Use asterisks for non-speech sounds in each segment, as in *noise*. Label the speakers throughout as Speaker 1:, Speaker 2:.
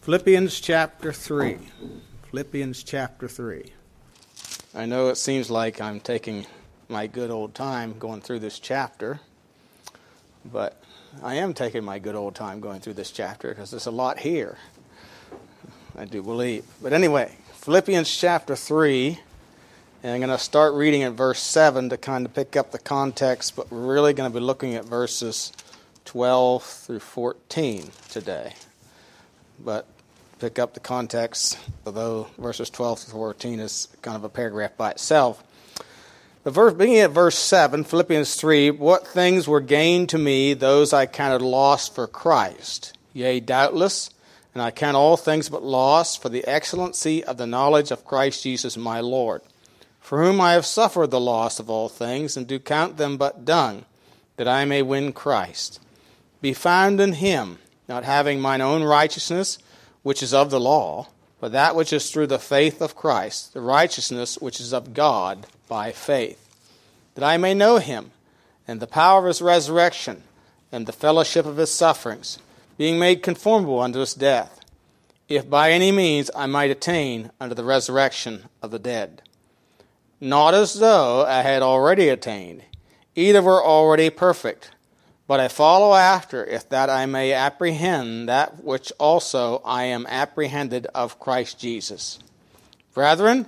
Speaker 1: Philippians chapter 3. Philippians chapter 3. I know it seems like I'm taking my good old time going through this chapter, but I am taking my good old time going through this chapter because there's a lot here. I do believe. But anyway, Philippians chapter 3, and I'm going to start reading at verse 7 to kind of pick up the context, but we're really going to be looking at verses 12 through 14 today but pick up the context, although verses 12 to 14 is kind of a paragraph by itself. The verse, beginning at verse 7, Philippians 3, what things were gained to me, those I counted loss for Christ. Yea, doubtless, and I count all things but loss for the excellency of the knowledge of Christ Jesus my Lord, for whom I have suffered the loss of all things, and do count them but dung, that I may win Christ. Be found in him not having mine own righteousness, which is of the law, but that which is through the faith of Christ, the righteousness which is of God by faith, that I may know him, and the power of his resurrection, and the fellowship of his sufferings, being made conformable unto his death, if by any means I might attain unto the resurrection of the dead. Not as though I had already attained, either were already perfect but I follow after, if that I may apprehend that which also I am apprehended of Christ Jesus. Brethren,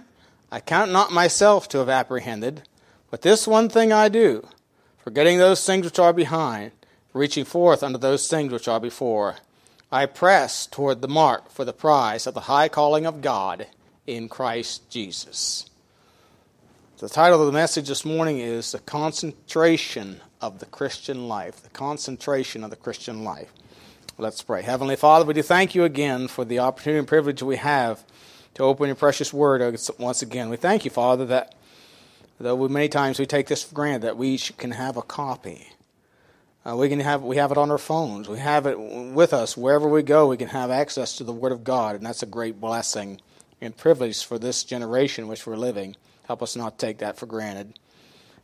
Speaker 1: I count not myself to have apprehended, but this one thing I do, forgetting those things which are behind, reaching forth unto those things which are before. I press toward the mark for the prize of the high calling of God in Christ Jesus. The title of the message this morning is The Concentration of the Christian Life. The Concentration of the Christian Life. Let's pray. Heavenly Father, we do thank you again for the opportunity and privilege we have to open your precious word once again. We thank you, Father, that though we, many times we take this for granted, that we can have a copy. Uh, we can have we have it on our phones. We have it with us wherever we go. We can have access to the Word of God, and that's a great blessing and privilege for this generation which we're living. Help us not take that for granted.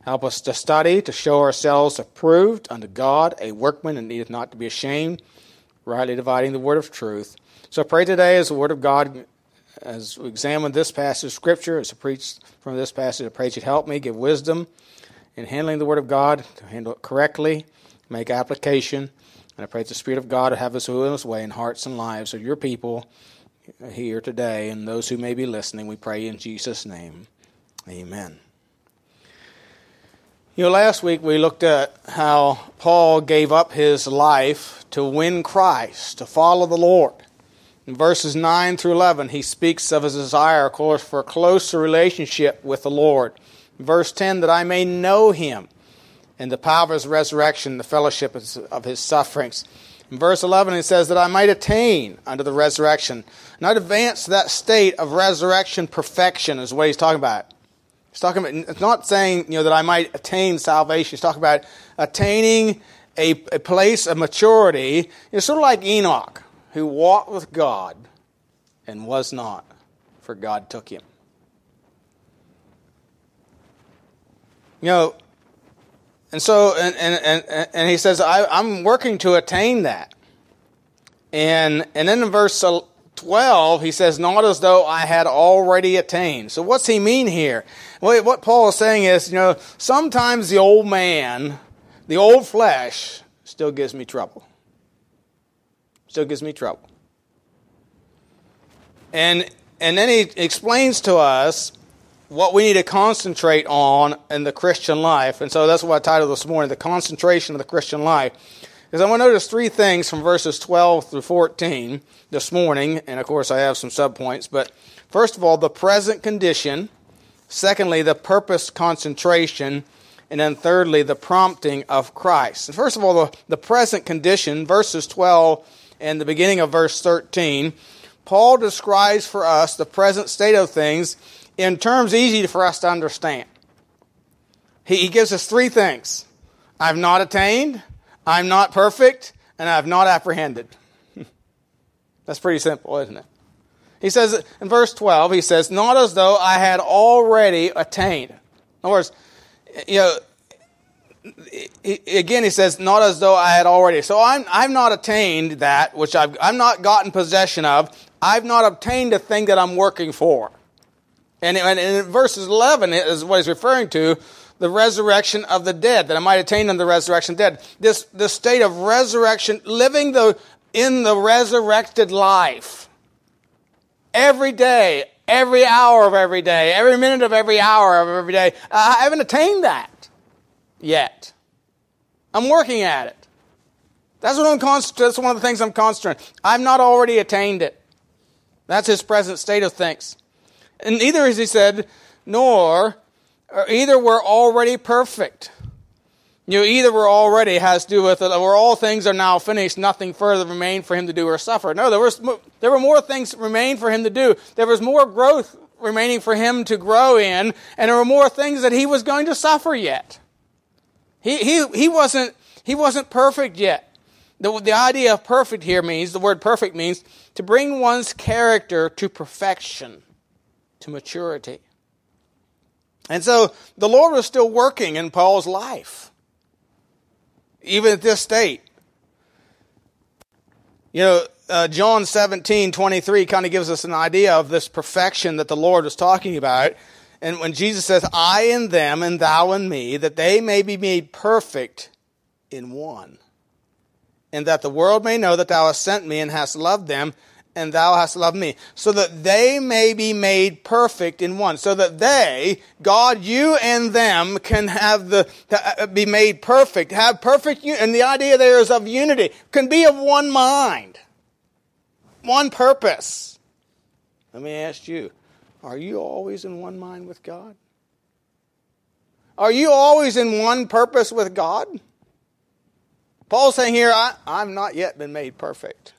Speaker 1: Help us to study, to show ourselves approved unto God, a workman that needeth not to be ashamed, rightly dividing the word of truth. So pray today as the word of God, as we examine this passage of Scripture, as I preach from this passage, I pray you'd help me, give wisdom in handling the word of God, to handle it correctly, make application. And I pray that the Spirit of God would have will in His way in hearts and lives of your people here today and those who may be listening. We pray in Jesus' name. Amen. You know, last week we looked at how Paul gave up his life to win Christ, to follow the Lord. In verses 9 through 11, he speaks of his desire, of course, for a closer relationship with the Lord. Verse 10, that I may know him and the power of his resurrection, the fellowship of his sufferings. In verse 11, it says that I might attain unto the resurrection. Not advance to that state of resurrection perfection, is what he's talking about. He's talking about, it's not saying, you know, that I might attain salvation. He's talking about attaining a, a place of maturity. It's sort of like Enoch, who walked with God and was not, for God took him. You know, and so, and, and, and, and he says, I, I'm working to attain that. And, and then in verse 12, he says, Not as though I had already attained. So, what's he mean here? Well, what Paul is saying is, you know, sometimes the old man, the old flesh, still gives me trouble. Still gives me trouble. And, and then he explains to us what we need to concentrate on in the Christian life. And so that's what I titled this morning, The Concentration of the Christian Life. Because I want to notice three things from verses 12 through 14 this morning, and of course I have some subpoints. But first of all, the present condition. Secondly, the purpose concentration. And then thirdly, the prompting of Christ. And first of all, the, the present condition, verses 12 and the beginning of verse 13. Paul describes for us the present state of things in terms easy for us to understand. He, he gives us three things I've not attained, I'm not perfect, and I've not apprehended. *laughs* That's pretty simple, isn't it? He says in verse 12, he says, Not as though I had already attained. In other words, you know, again, he says, not as though I had already. So I'm, I've not attained that which I've, I've not gotten possession of. I've not obtained a thing that I'm working for. And, and in verses 11 is what he's referring to the resurrection of the dead, that I might attain unto the resurrection of the dead. This, this state of resurrection, living the, in the resurrected life. Every day, every hour of every day, every minute of every hour of every day. I haven't attained that yet. I'm working at it. That's what I'm const- That's one of the things I'm concentrating. I've not already attained it. That's his present state of things. And neither, as he said, nor either we're already perfect. You know, either we're already has to do with it, or all things are now finished, nothing further remain for him to do or suffer. No, there was there were more things remain for him to do. There was more growth remaining for him to grow in, and there were more things that he was going to suffer yet. He he he wasn't he wasn't perfect yet. The, the idea of perfect here means the word perfect means to bring one's character to perfection, to maturity. And so the Lord was still working in Paul's life, even at this state. You know, uh, John 17, 23 kind of gives us an idea of this perfection that the Lord was talking about. And when Jesus says, I in them and thou in me, that they may be made perfect in one, and that the world may know that thou hast sent me and hast loved them and thou hast loved me, so that they may be made perfect in one, so that they, God, you and them, can have the uh, be made perfect, have perfect, and the idea there is of unity, can be of one mind, one purpose. Let me ask you, are you always in one mind with God? Are you always in one purpose with God? Paul's saying here, I, I've not yet been made perfect.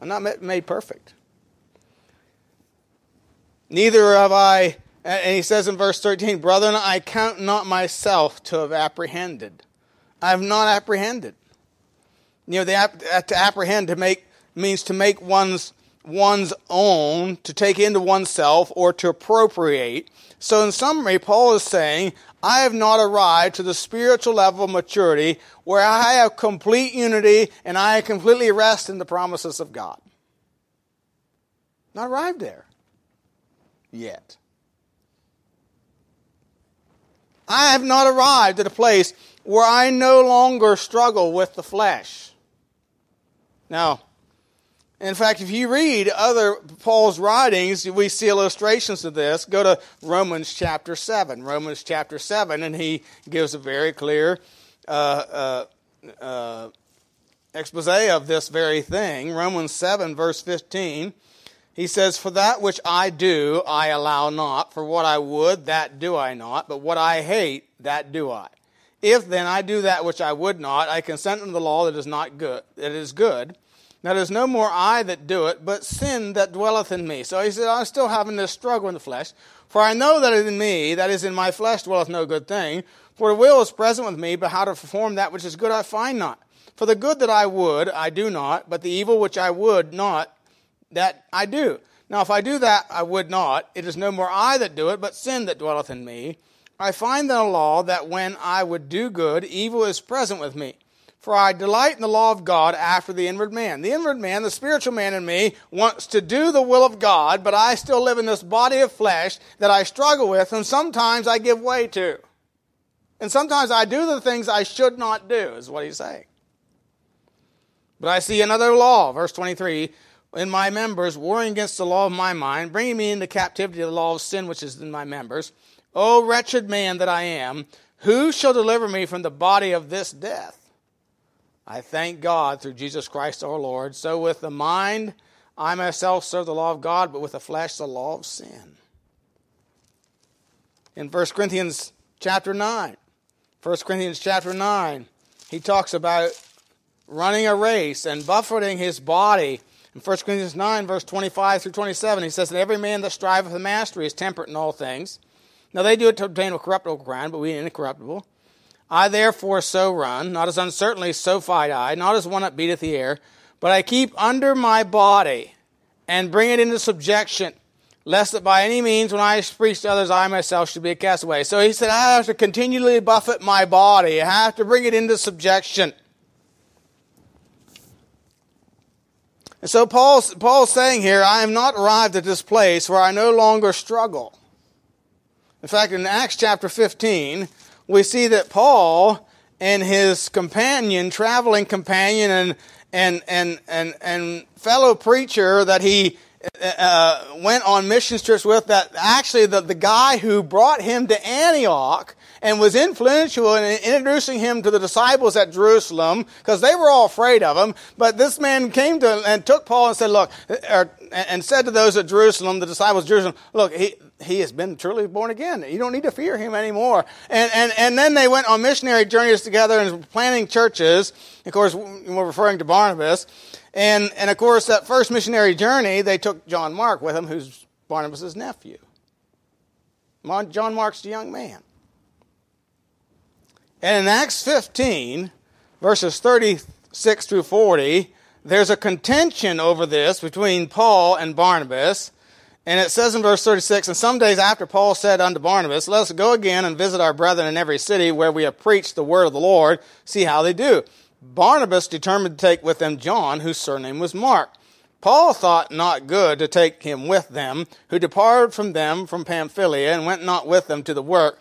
Speaker 1: I'm not made perfect. Neither have I, and he says in verse 13, Brethren, I count not myself to have apprehended. I have not apprehended. You know, the, to apprehend to make means to make one's one's own, to take into oneself, or to appropriate. So, in summary, Paul is saying, I have not arrived to the spiritual level of maturity where I have complete unity and I completely rest in the promises of God. Not arrived there yet. I have not arrived at a place where I no longer struggle with the flesh. Now, in fact, if you read other Paul's writings, we see illustrations of this. Go to Romans chapter 7. Romans chapter 7, and he gives a very clear uh, uh, uh, expose of this very thing. Romans 7, verse 15. He says, For that which I do, I allow not. For what I would, that do I not. But what I hate, that do I. If then I do that which I would not, I consent unto the law that is not good, that is good. Now there's no more I that do it, but sin that dwelleth in me. So he said, I'm still having this struggle in the flesh. For I know that in me, that is in my flesh, dwelleth no good thing. For the will is present with me, but how to perform that which is good I find not. For the good that I would, I do not, but the evil which I would not, that I do. Now if I do that I would not, it is no more I that do it, but sin that dwelleth in me. I find then a law that when I would do good, evil is present with me. For I delight in the law of God after the inward man. The inward man, the spiritual man in me, wants to do the will of God, but I still live in this body of flesh that I struggle with, and sometimes I give way to. And sometimes I do the things I should not do, is what he's saying. But I see another law, verse 23, in my members, warring against the law of my mind, bringing me into captivity to the law of sin which is in my members. O wretched man that I am, who shall deliver me from the body of this death? I thank God through Jesus Christ our Lord. So with the mind, I myself serve the law of God, but with the flesh, the law of sin. In 1 Corinthians chapter 9, 1 Corinthians chapter 9, he talks about running a race and buffeting his body. In 1 Corinthians 9, verse 25 through 27, he says that every man that striveth for mastery is temperate in all things. Now they do it to obtain a corruptible crown, but we incorruptible. I therefore so run, not as uncertainly so fight I, not as one that beateth the air, but I keep under my body and bring it into subjection, lest that by any means, when I preach to others, I myself should be a castaway. So he said, I have to continually buffet my body. I have to bring it into subjection. And so Paul's, Paul's saying here, I am not arrived at this place where I no longer struggle. In fact, in Acts chapter 15, we see that Paul and his companion, traveling companion and, and, and, and, and fellow preacher that he uh, went on mission trips with that actually the, the guy who brought him to Antioch and was influential in introducing him to the disciples at Jerusalem because they were all afraid of him. But this man came to and took Paul and said, "Look," or, and said to those at Jerusalem, the disciples at Jerusalem, "Look, he." He has been truly born again. You don't need to fear him anymore. And, and, and then they went on missionary journeys together and planting churches. Of course, we're referring to Barnabas. And, and of course, that first missionary journey, they took John Mark with them, who's Barnabas' nephew. John Mark's a young man. And in Acts 15, verses 36 through 40, there's a contention over this between Paul and Barnabas. And it says in verse 36, And some days after Paul said unto Barnabas, Let us go again and visit our brethren in every city where we have preached the word of the Lord, see how they do. Barnabas determined to take with them John, whose surname was Mark. Paul thought not good to take him with them, who departed from them from Pamphylia and went not with them to the work.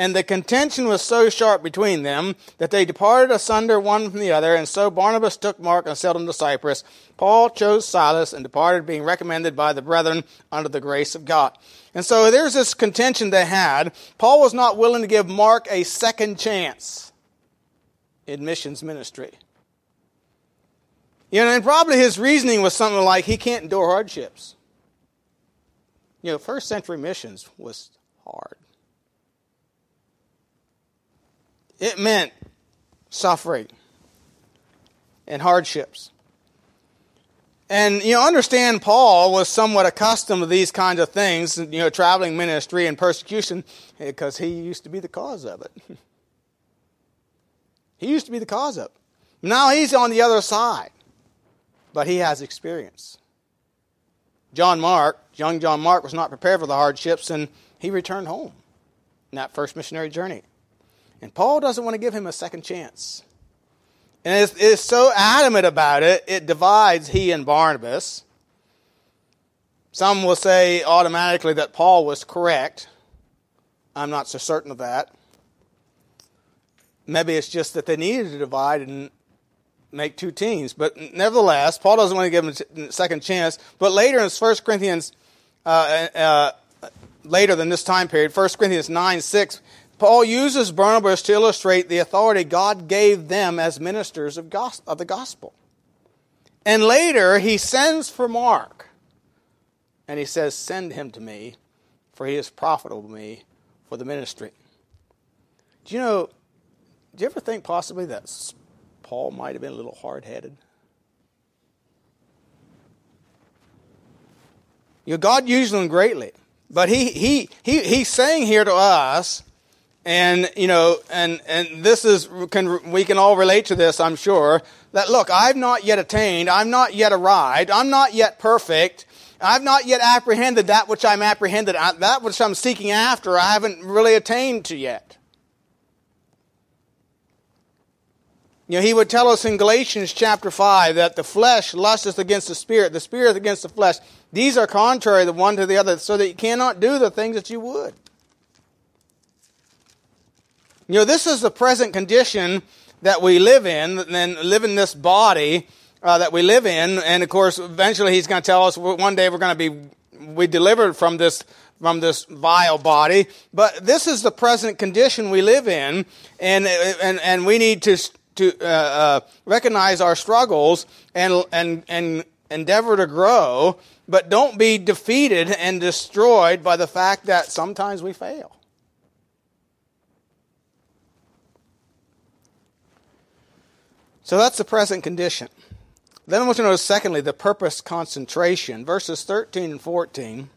Speaker 1: And the contention was so sharp between them that they departed asunder one from the other. And so Barnabas took Mark and sailed into Cyprus. Paul chose Silas and departed, being recommended by the brethren under the grace of God. And so there's this contention they had. Paul was not willing to give Mark a second chance in missions ministry. You know, and probably his reasoning was something like he can't endure hardships. You know, first century missions was hard. It meant suffering and hardships. And you know, understand Paul was somewhat accustomed to these kinds of things, you know, traveling ministry and persecution, because he used to be the cause of it. *laughs* He used to be the cause of it. Now he's on the other side, but he has experience. John Mark, young John Mark, was not prepared for the hardships, and he returned home in that first missionary journey. And Paul doesn't want to give him a second chance. And it's, it's so adamant about it, it divides he and Barnabas. Some will say automatically that Paul was correct. I'm not so certain of that. Maybe it's just that they needed to divide and make two teams. But nevertheless, Paul doesn't want to give him a second chance. But later in 1 Corinthians, uh, uh, later than this time period, 1 Corinthians 9 6, Paul uses Barnabas to illustrate the authority God gave them as ministers of, of the gospel. And later, he sends for Mark. And he says, Send him to me, for he is profitable to me for the ministry. Do you know, do you ever think possibly that Paul might have been a little hard headed? You know, God used them greatly. But he, he, he, he's saying here to us, and you know, and and this is can we can all relate to this, I'm sure. That look, I've not yet attained, I'm not yet arrived, I'm not yet perfect, I've not yet apprehended that which I'm apprehended, that which I'm seeking after, I haven't really attained to yet. You know, he would tell us in Galatians chapter 5 that the flesh lusteth against the spirit, the spirit against the flesh. These are contrary the one to the other, so that you cannot do the things that you would. You know, this is the present condition that we live in, and then live in this body uh, that we live in. And of course, eventually he's going to tell us one day we're going to be we delivered from this from this vile body. But this is the present condition we live in, and and and we need to to uh, uh, recognize our struggles and, and, and endeavor to grow, but don't be defeated and destroyed by the fact that sometimes we fail. So that's the present condition. Then I want to notice, secondly, the purpose concentration. Verses 13 and 14.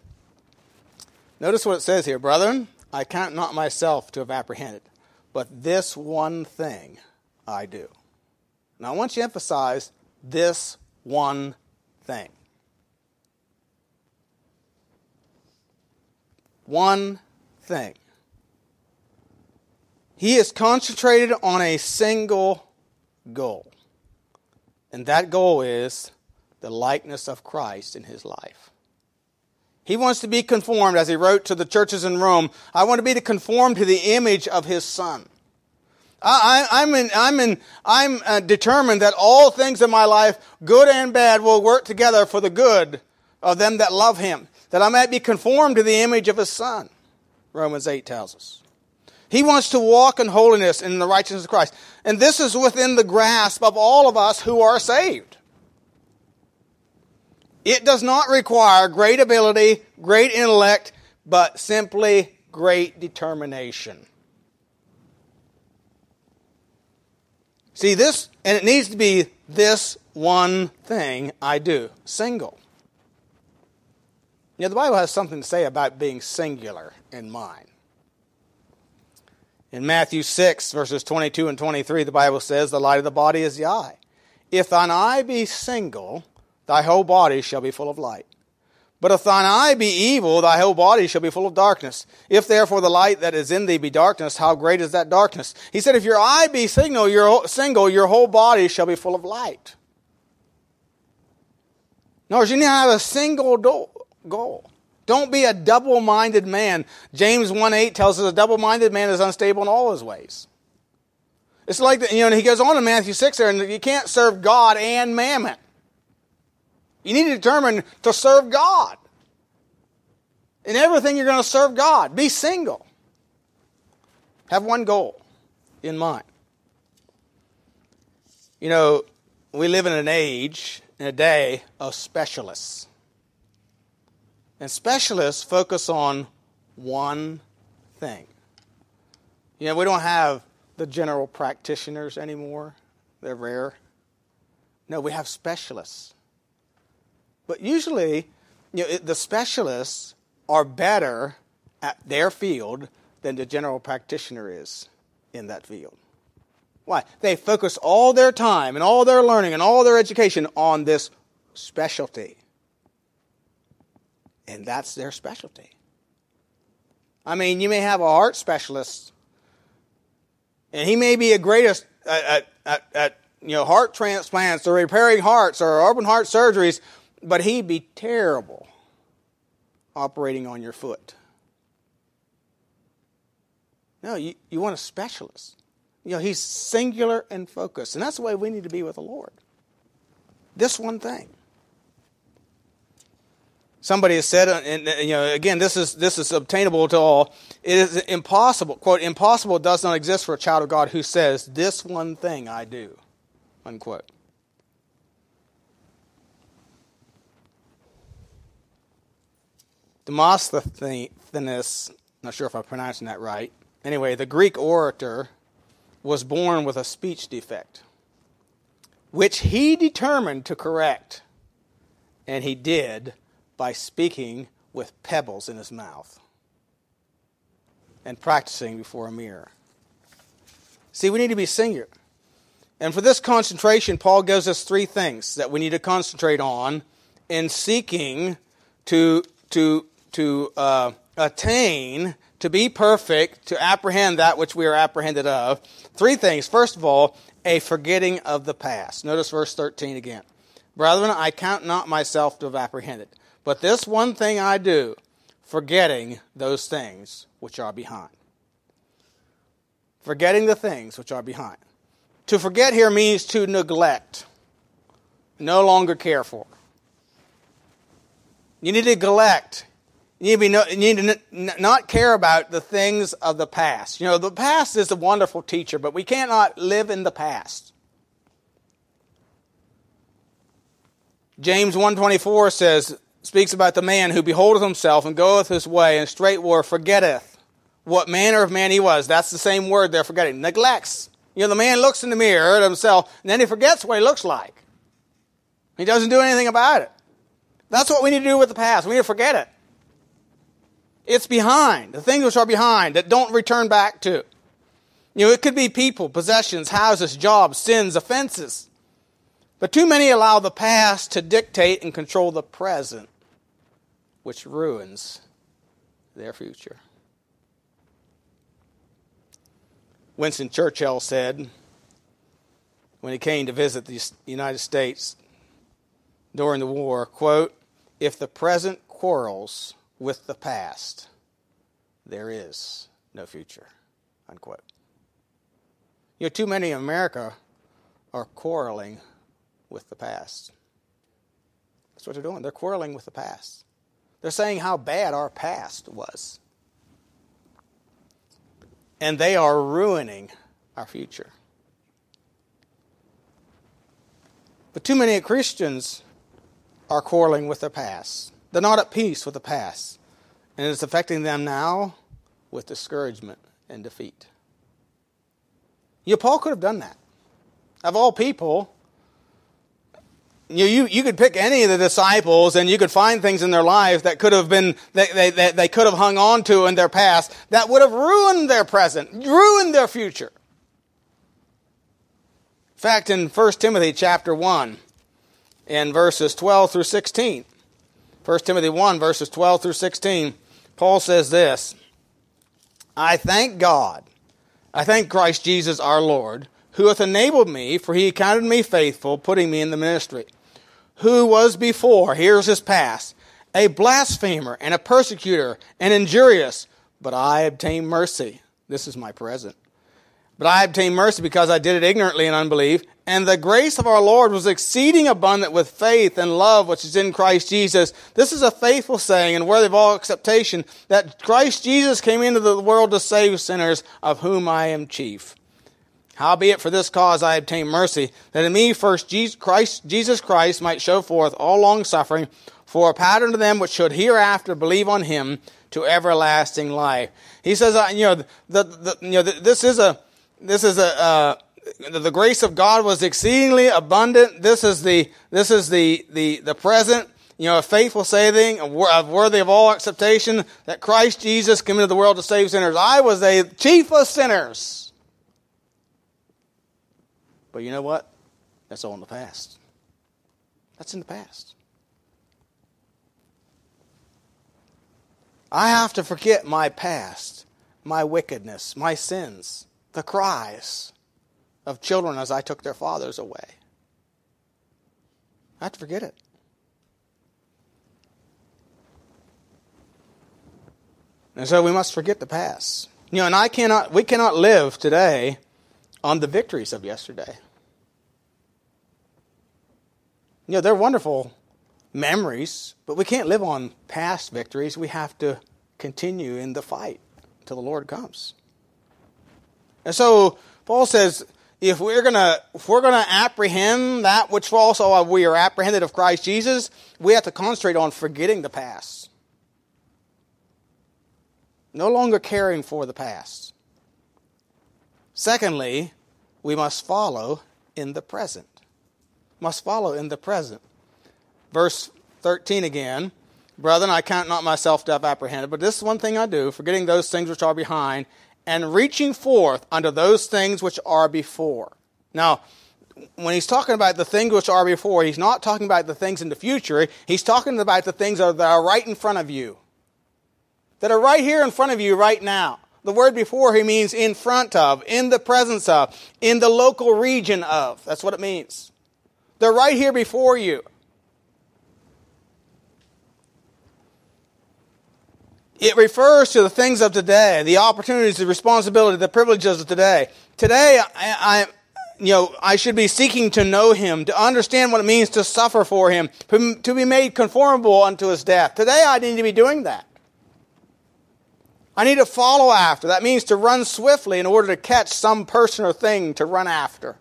Speaker 1: Notice what it says here Brethren, I count not myself to have apprehended, but this one thing I do. Now, I want you to emphasize this one thing. one thing. He is concentrated on a single goal. And that goal is the likeness of Christ in his life. He wants to be conformed, as he wrote to the churches in Rome, I want to be to conform to the image of his son. I, am in, I'm, in, I'm uh, determined that all things in my life, good and bad, will work together for the good of them that love him, that I might be conformed to the image of his son. Romans 8 tells us. He wants to walk in holiness and in the righteousness of Christ. And this is within the grasp of all of us who are saved. It does not require great ability, great intellect, but simply great determination. See, this, and it needs to be this one thing I do single. You know, the Bible has something to say about being singular in mind. In Matthew 6, verses 22 and 23, the Bible says, The light of the body is the eye. If thine eye be single, thy whole body shall be full of light. But if thine eye be evil, thy whole body shall be full of darkness. If therefore the light that is in thee be darkness, how great is that darkness? He said, if your eye be single, your, single, your whole body shall be full of light. In other words, you need to have a single goal. Don't be a double minded man. James 1 8 tells us a double minded man is unstable in all his ways. It's like, the, you know, and he goes on in Matthew 6 there, and you can't serve God and mammon. You need to determine to serve God. In everything, you're going to serve God. Be single. Have one goal in mind. You know, we live in an age, in a day of specialists. And specialists focus on one thing. You know, we don't have the general practitioners anymore, they're rare. No, we have specialists. But usually, you know, the specialists are better at their field than the general practitioner is in that field. Why? They focus all their time and all their learning and all their education on this specialty. And that's their specialty. I mean, you may have a heart specialist, and he may be a greatest at, at, at, you know heart transplants or repairing hearts or open heart surgeries, but he'd be terrible operating on your foot. No, you, you want a specialist. You know, he's singular and focused. And that's the way we need to be with the Lord. This one thing. Somebody has said, and you know, again, this is this is obtainable to all. It is impossible. "Quote: Impossible does not exist for a child of God who says, "This one thing I do." Unquote. Demosthenes, not sure if I'm pronouncing that right. Anyway, the Greek orator was born with a speech defect, which he determined to correct, and he did by speaking with pebbles in his mouth and practicing before a mirror. See, we need to be singular. And for this concentration, Paul gives us three things that we need to concentrate on in seeking to, to to uh, attain, to be perfect, to apprehend that which we are apprehended of. Three things. First of all, a forgetting of the past. Notice verse 13 again. Brethren, I count not myself to have apprehended, but this one thing I do, forgetting those things which are behind. Forgetting the things which are behind. To forget here means to neglect, no longer care for. You need to neglect. You need, to be no, you need to n- not care about the things of the past. You know, the past is a wonderful teacher, but we cannot live in the past. James 124 says, speaks about the man who beholdeth himself and goeth his way, and straightway forgetteth what manner of man he was. That's the same word they're forgetting. Neglects. You know, the man looks in the mirror at himself, and then he forgets what he looks like. He doesn't do anything about it. That's what we need to do with the past. We need to forget it. It's behind, the things which are behind that don't return back to. You know, it could be people, possessions, houses, jobs, sins, offenses. But too many allow the past to dictate and control the present, which ruins their future. Winston Churchill said when he came to visit the United States during the war, quote, if the present quarrels with the past, there is no future, unquote. You know, too many in America are quarreling with the past. That's what they're doing. They're quarreling with the past. They're saying how bad our past was. And they are ruining our future. But too many Christians are quarreling with their past. They're not at peace with the past. And it's affecting them now with discouragement and defeat. Know, Paul could have done that. Of all people, you, you, you could pick any of the disciples and you could find things in their lives that could have been, they, they, they, they could have hung on to in their past that would have ruined their present, ruined their future. In fact, in 1 Timothy chapter 1, in verses 12 through 16, 1 Timothy 1, verses 12 through 16, Paul says this I thank God, I thank Christ Jesus our Lord, who hath enabled me, for he counted me faithful, putting me in the ministry, who was before, here's his past, a blasphemer and a persecutor and injurious, but I obtained mercy. This is my present. But I obtained mercy because I did it ignorantly in unbelief. And the grace of our Lord was exceeding abundant with faith and love which is in Christ Jesus. This is a faithful saying and worthy of all acceptation that Christ Jesus came into the world to save sinners, of whom I am chief. Howbeit for this cause I obtained mercy, that in me first Jesus Christ, Jesus Christ might show forth all long suffering for a pattern to them which should hereafter believe on him to everlasting life. He says, uh, you know, the, the, you know, this is a, this is a, uh, the grace of God was exceedingly abundant. This is the this is the the the present, you know, a faithful saving, a worthy of all acceptation that Christ Jesus came into the world to save sinners. I was a chief of sinners. But you know what? That's all in the past. That's in the past. I have to forget my past, my wickedness, my sins, the cries of children as I took their fathers away. I have to forget it. And so we must forget the past. You know, and I cannot we cannot live today on the victories of yesterday. You know, they're wonderful memories, but we can't live on past victories. We have to continue in the fight until the Lord comes. And so Paul says, if we're gonna if we're gonna apprehend that which also we are apprehended of Christ Jesus, we have to concentrate on forgetting the past. No longer caring for the past. Secondly, we must follow in the present. Must follow in the present. Verse 13 again. Brethren, I count not myself to have apprehended, but this one thing I do, forgetting those things which are behind, and reaching forth unto those things which are before. Now, when he's talking about the things which are before, he's not talking about the things in the future. He's talking about the things that are right in front of you, that are right here in front of you right now. The word before he means in front of, in the presence of, in the local region of. That's what it means. They're right here before you. It refers to the things of today, the opportunities, the responsibility, the privileges of today. Today, I, I, you know, I should be seeking to know Him, to understand what it means to suffer for Him, to be made conformable unto His death. Today, I need to be doing that. I need to follow after. That means to run swiftly in order to catch some person or thing to run after.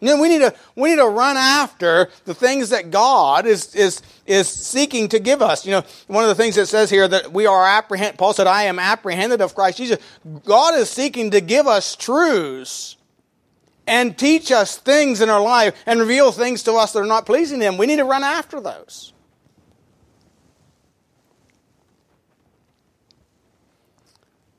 Speaker 1: You know, we need to we need to run after the things that God is is is seeking to give us. You know, one of the things that says here that we are apprehend. Paul said, "I am apprehended of Christ Jesus." God is seeking to give us truths and teach us things in our life and reveal things to us that are not pleasing Him. We need to run after those.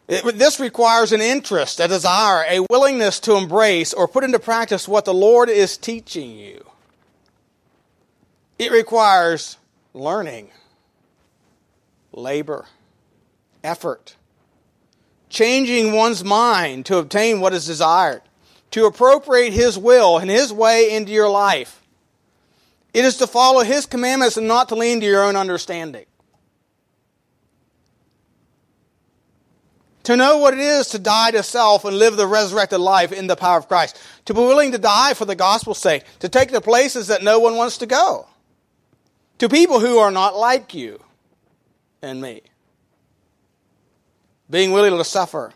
Speaker 1: It, this requires an interest, a desire, a willingness to embrace or put into practice what the Lord is teaching you. It requires learning, labor, effort, changing one's mind to obtain what is desired, to appropriate His will and His way into your life. It is to follow His commandments and not to lean to your own understanding. To know what it is to die to self and live the resurrected life in the power of Christ. To be willing to die for the gospel's sake. To take the places that no one wants to go. To people who are not like you and me. Being willing to suffer.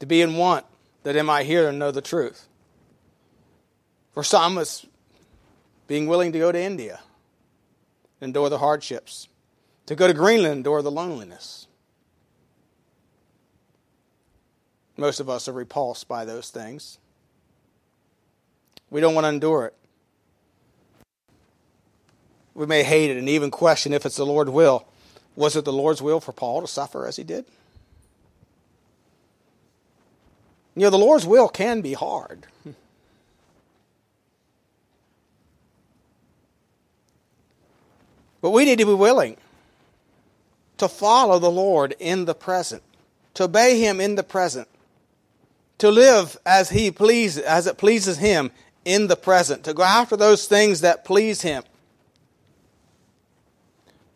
Speaker 1: To be in want that they might hear and know the truth. For some, it's being willing to go to India, endure the hardships. To go to Greenland, endure the loneliness Most of us are repulsed by those things. We don't want to endure it. We may hate it and even question if it's the Lord's will. Was it the Lord's will for Paul to suffer as he did? You know, the Lord's will can be hard. But we need to be willing to follow the Lord in the present, to obey Him in the present, to live as he pleases, as it pleases him in the present, to go after those things that please him.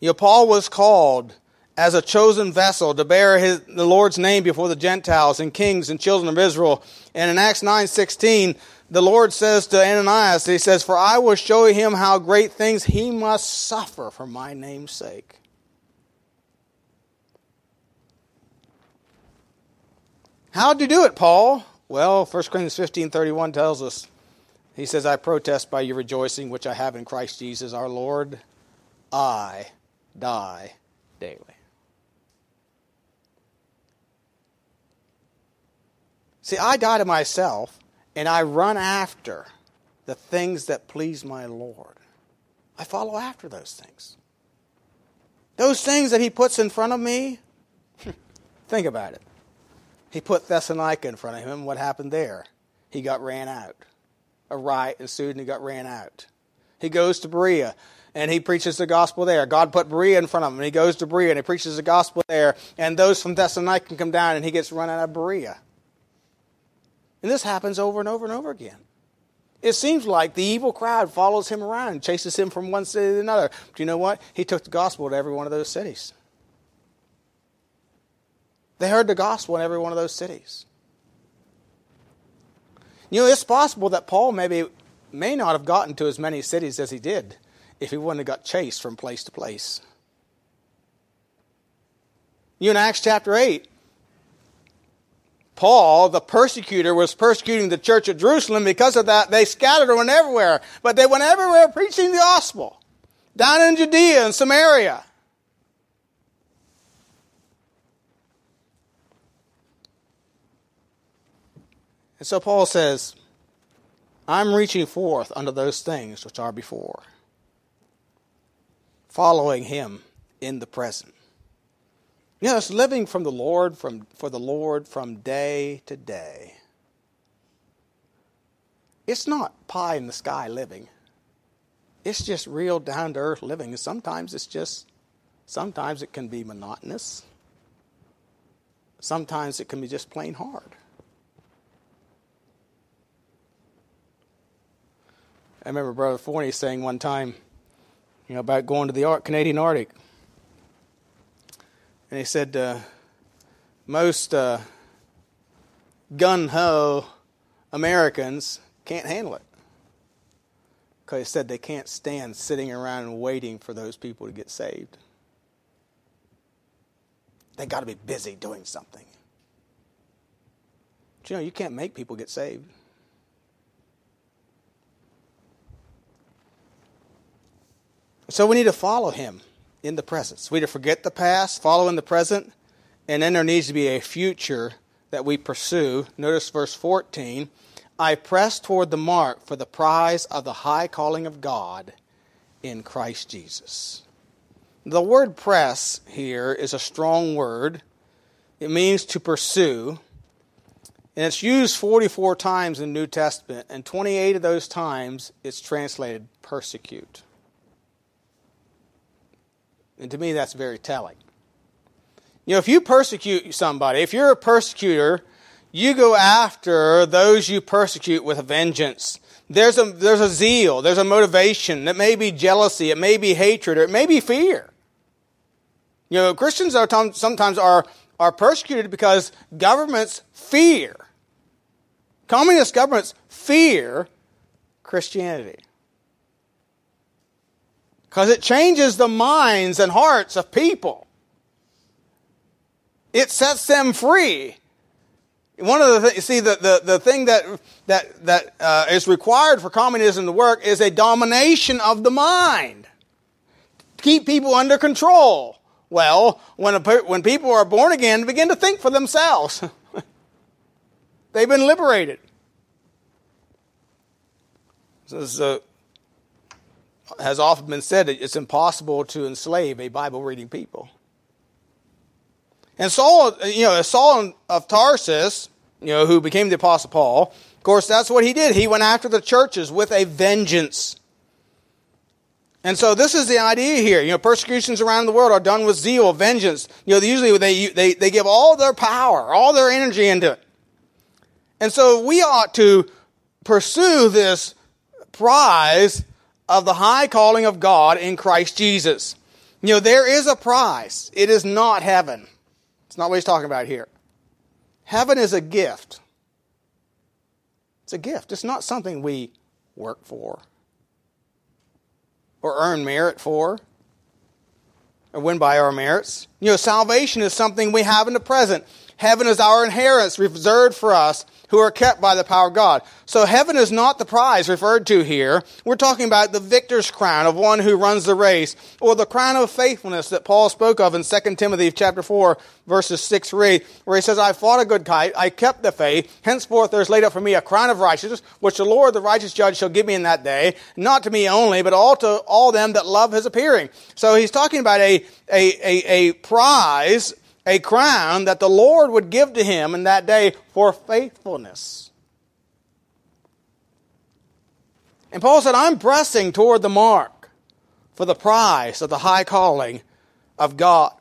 Speaker 1: You know, Paul was called as a chosen vessel to bear his, the Lord's name before the Gentiles and kings and children of Israel. And in Acts 9:16, the Lord says to Ananias, he says, "For I will show him how great things he must suffer for my name's sake." How'd you do it, Paul? Well, 1 Corinthians 15 31 tells us, he says, I protest by your rejoicing which I have in Christ Jesus our Lord. I die daily. See, I die to myself and I run after the things that please my Lord. I follow after those things. Those things that He puts in front of me, *laughs* think about it. He put Thessalonica in front of him. What happened there? He got ran out. A riot ensued and he got ran out. He goes to Berea and he preaches the gospel there. God put Berea in front of him and he goes to Berea and he preaches the gospel there. And those from Thessalonica can come down and he gets run out of Berea. And this happens over and over and over again. It seems like the evil crowd follows him around chases him from one city to another. But you know what? He took the gospel to every one of those cities. They heard the gospel in every one of those cities. You know, it's possible that Paul maybe may not have gotten to as many cities as he did if he wouldn't have got chased from place to place. You in Acts chapter 8, Paul, the persecutor, was persecuting the church at Jerusalem. Because of that, they scattered and went everywhere. But they went everywhere preaching the gospel. Down in Judea and Samaria. And so Paul says, I'm reaching forth unto those things which are before, following him in the present. You know, it's living from the Lord from for the Lord from day to day. It's not pie in the sky living. It's just real down to earth living. And sometimes it's just sometimes it can be monotonous. Sometimes it can be just plain hard. I remember Brother Forney saying one time, you know, about going to the Canadian Arctic. And he said, uh, most uh, gun ho Americans can't handle it. Because he said they can't stand sitting around and waiting for those people to get saved. They got to be busy doing something. But you know, you can't make people get saved. So we need to follow him in the present. We need to forget the past, follow in the present, and then there needs to be a future that we pursue. Notice verse 14 I press toward the mark for the prize of the high calling of God in Christ Jesus. The word press here is a strong word. It means to pursue. And it's used 44 times in the New Testament, and 28 of those times it's translated persecute. And to me, that's very telling. You know, if you persecute somebody, if you're a persecutor, you go after those you persecute with a vengeance. There's a, there's a zeal, there's a motivation. It may be jealousy, it may be hatred, or it may be fear. You know, Christians are sometimes are, are persecuted because governments fear. Communist governments fear Christianity. Because it changes the minds and hearts of people. It sets them free. One of the th- see the, the, the thing that that that uh, is required for communism to work is a domination of the mind. Keep people under control. Well, when a, when people are born again, begin to think for themselves. *laughs* They've been liberated. So, has often been said that it's impossible to enslave a Bible reading people. And Saul, you know, Saul of Tarsus, you know, who became the Apostle Paul, of course, that's what he did. He went after the churches with a vengeance. And so this is the idea here. You know, persecutions around the world are done with zeal, vengeance. You know, usually they, they, they give all their power, all their energy into it. And so we ought to pursue this prize of the high calling of God in Christ Jesus. You know, there is a prize. It is not heaven. It's not what he's talking about here. Heaven is a gift. It's a gift. It's not something we work for or earn merit for or win by our merits. You know, salvation is something we have in the present. Heaven is our inheritance reserved for us who are kept by the power of God. So heaven is not the prize referred to here. We're talking about the victor's crown of one who runs the race, or the crown of faithfulness that Paul spoke of in 2 Timothy chapter 4, verses 6 3, where he says, I fought a good fight, I kept the faith, henceforth there is laid up for me a crown of righteousness, which the Lord, the righteous judge, shall give me in that day, not to me only, but all to all them that love his appearing. So he's talking about a, a, a, a prize a crown that the Lord would give to him in that day for faithfulness. And Paul said, I'm pressing toward the mark for the prize of the high calling of God.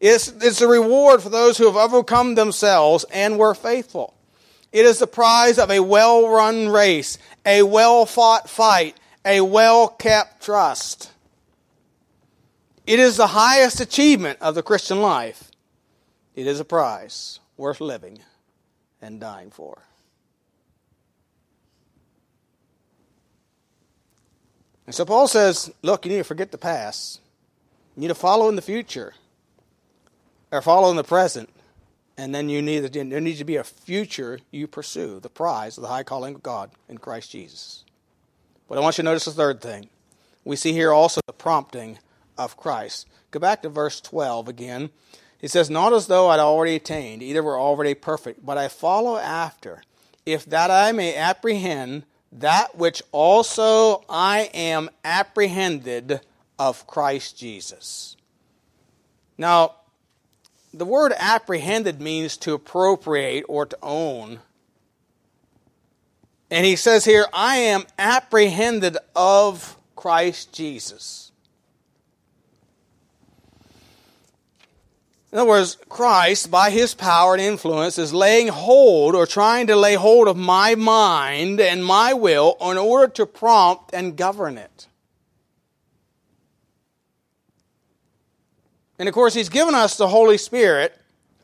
Speaker 1: It's, it's a reward for those who have overcome themselves and were faithful. It is the prize of a well run race, a well fought fight, a well kept trust. It is the highest achievement of the Christian life. It is a prize worth living and dying for. And so Paul says, look, you need to forget the past. You need to follow in the future or follow in the present. And then you need, there needs to be a future you pursue, the prize of the high calling of God in Christ Jesus. But I want you to notice the third thing. We see here also the prompting of Christ. Go back to verse 12 again. He says, Not as though I'd already attained, either were already perfect, but I follow after, if that I may apprehend that which also I am apprehended of Christ Jesus. Now, the word apprehended means to appropriate or to own. And he says here, I am apprehended of Christ Jesus. In other words, Christ, by his power and influence, is laying hold or trying to lay hold of my mind and my will in order to prompt and govern it. And of course, he's given us the Holy Spirit,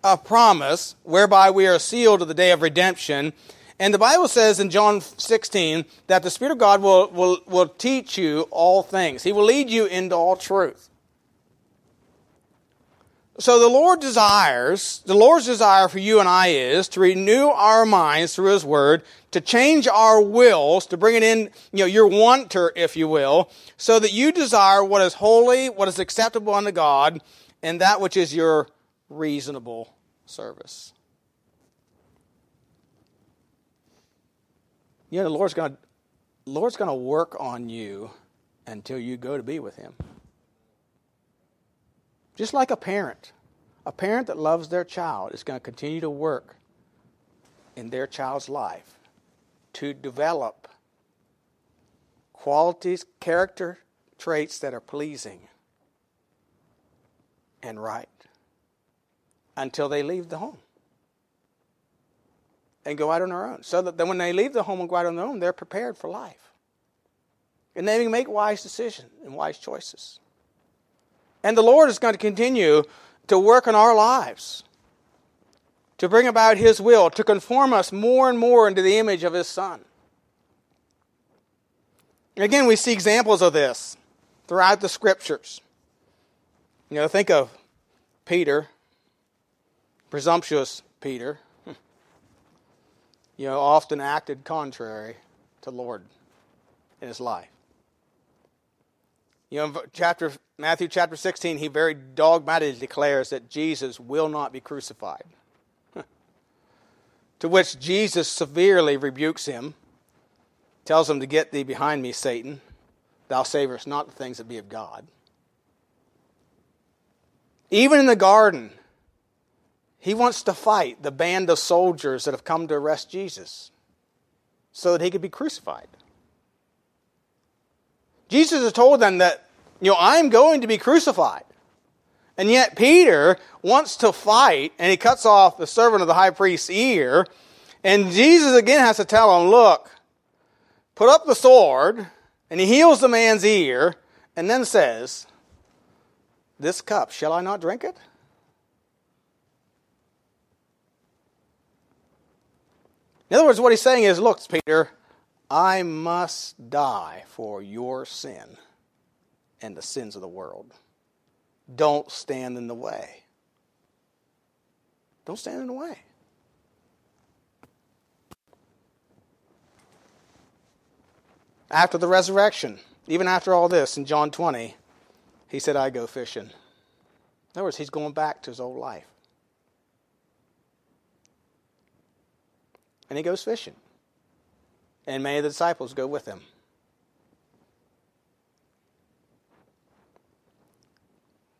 Speaker 1: a promise whereby we are sealed to the day of redemption. And the Bible says in John 16 that the Spirit of God will, will, will teach you all things. He will lead you into all truth. So the Lord desires, the Lord's desire for you and I is to renew our minds through His Word, to change our wills, to bring it in, you know, your wanter, if you will, so that you desire what is holy, what is acceptable unto God, and that which is your reasonable service. You know, the Lord's going to, Lord's going to work on you until you go to be with Him. Just like a parent. A parent that loves their child is going to continue to work in their child's life to develop qualities, character traits that are pleasing and right. until they leave the home and go out on their own. So that when they leave the home and go out on their own, they're prepared for life. And they can make wise decisions and wise choices. And the Lord is going to continue to work in our lives to bring about His will, to conform us more and more into the image of His Son. Again, we see examples of this throughout the Scriptures. You know, think of Peter, presumptuous Peter, you know, often acted contrary to Lord in his life. You know, chapter Matthew chapter 16, he very dogmatically declares that Jesus will not be crucified. *laughs* to which Jesus severely rebukes him, tells him to get thee behind me, Satan. Thou savorest not the things that be of God. Even in the garden, he wants to fight the band of soldiers that have come to arrest Jesus so that he could be crucified. Jesus has told them that, you know, I'm going to be crucified. And yet Peter wants to fight, and he cuts off the servant of the high priest's ear. And Jesus again has to tell him, look, put up the sword, and he heals the man's ear, and then says, This cup, shall I not drink it? In other words, what he's saying is, look, Peter, I must die for your sin and the sins of the world. Don't stand in the way. Don't stand in the way. After the resurrection, even after all this, in John 20, he said, I go fishing. In other words, he's going back to his old life. And he goes fishing and many of the disciples go with him.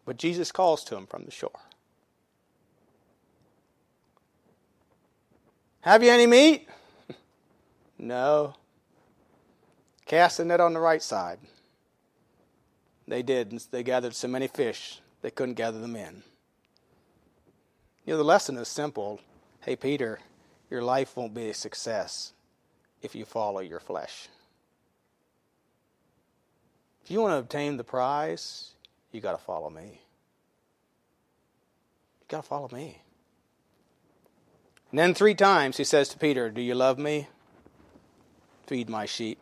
Speaker 1: But Jesus calls to him from the shore. Have you any meat? *laughs* no. Cast the net on the right side. They did. And they gathered so many fish they couldn't gather them in. You know, the lesson is simple. Hey, Peter, your life won't be a success if you follow your flesh. If you want to obtain the prize, you got to follow me. You got to follow me. And then three times he says to Peter, Do you love me? Feed my sheep.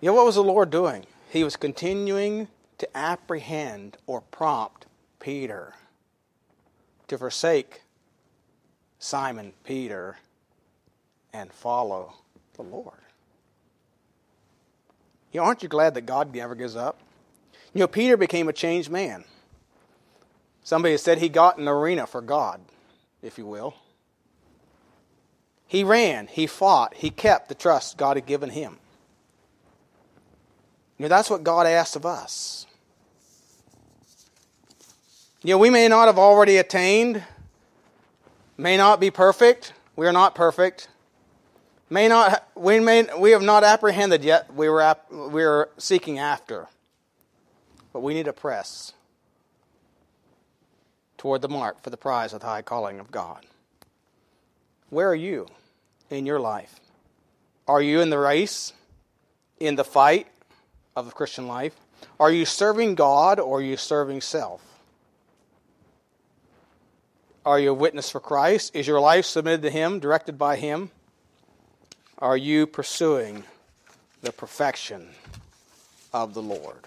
Speaker 1: You know what was the Lord doing? He was continuing to apprehend or prompt Peter to forsake Simon Peter and follow the Lord. You know, aren't you glad that God never gives up? You know, Peter became a changed man. Somebody said he got an arena for God, if you will. He ran, he fought, he kept the trust God had given him. You know, that's what God asks of us. You know, we may not have already attained, may not be perfect. We are not perfect may not we may we have not apprehended yet we were we are seeking after. But we need to press toward the mark for the prize of the high calling of god. Where are you in your life? Are you in the race in the fight of the christian life? Are you serving god or are you serving self? Are you a witness for christ? Is your life submitted to him directed by him are you pursuing the perfection of the Lord?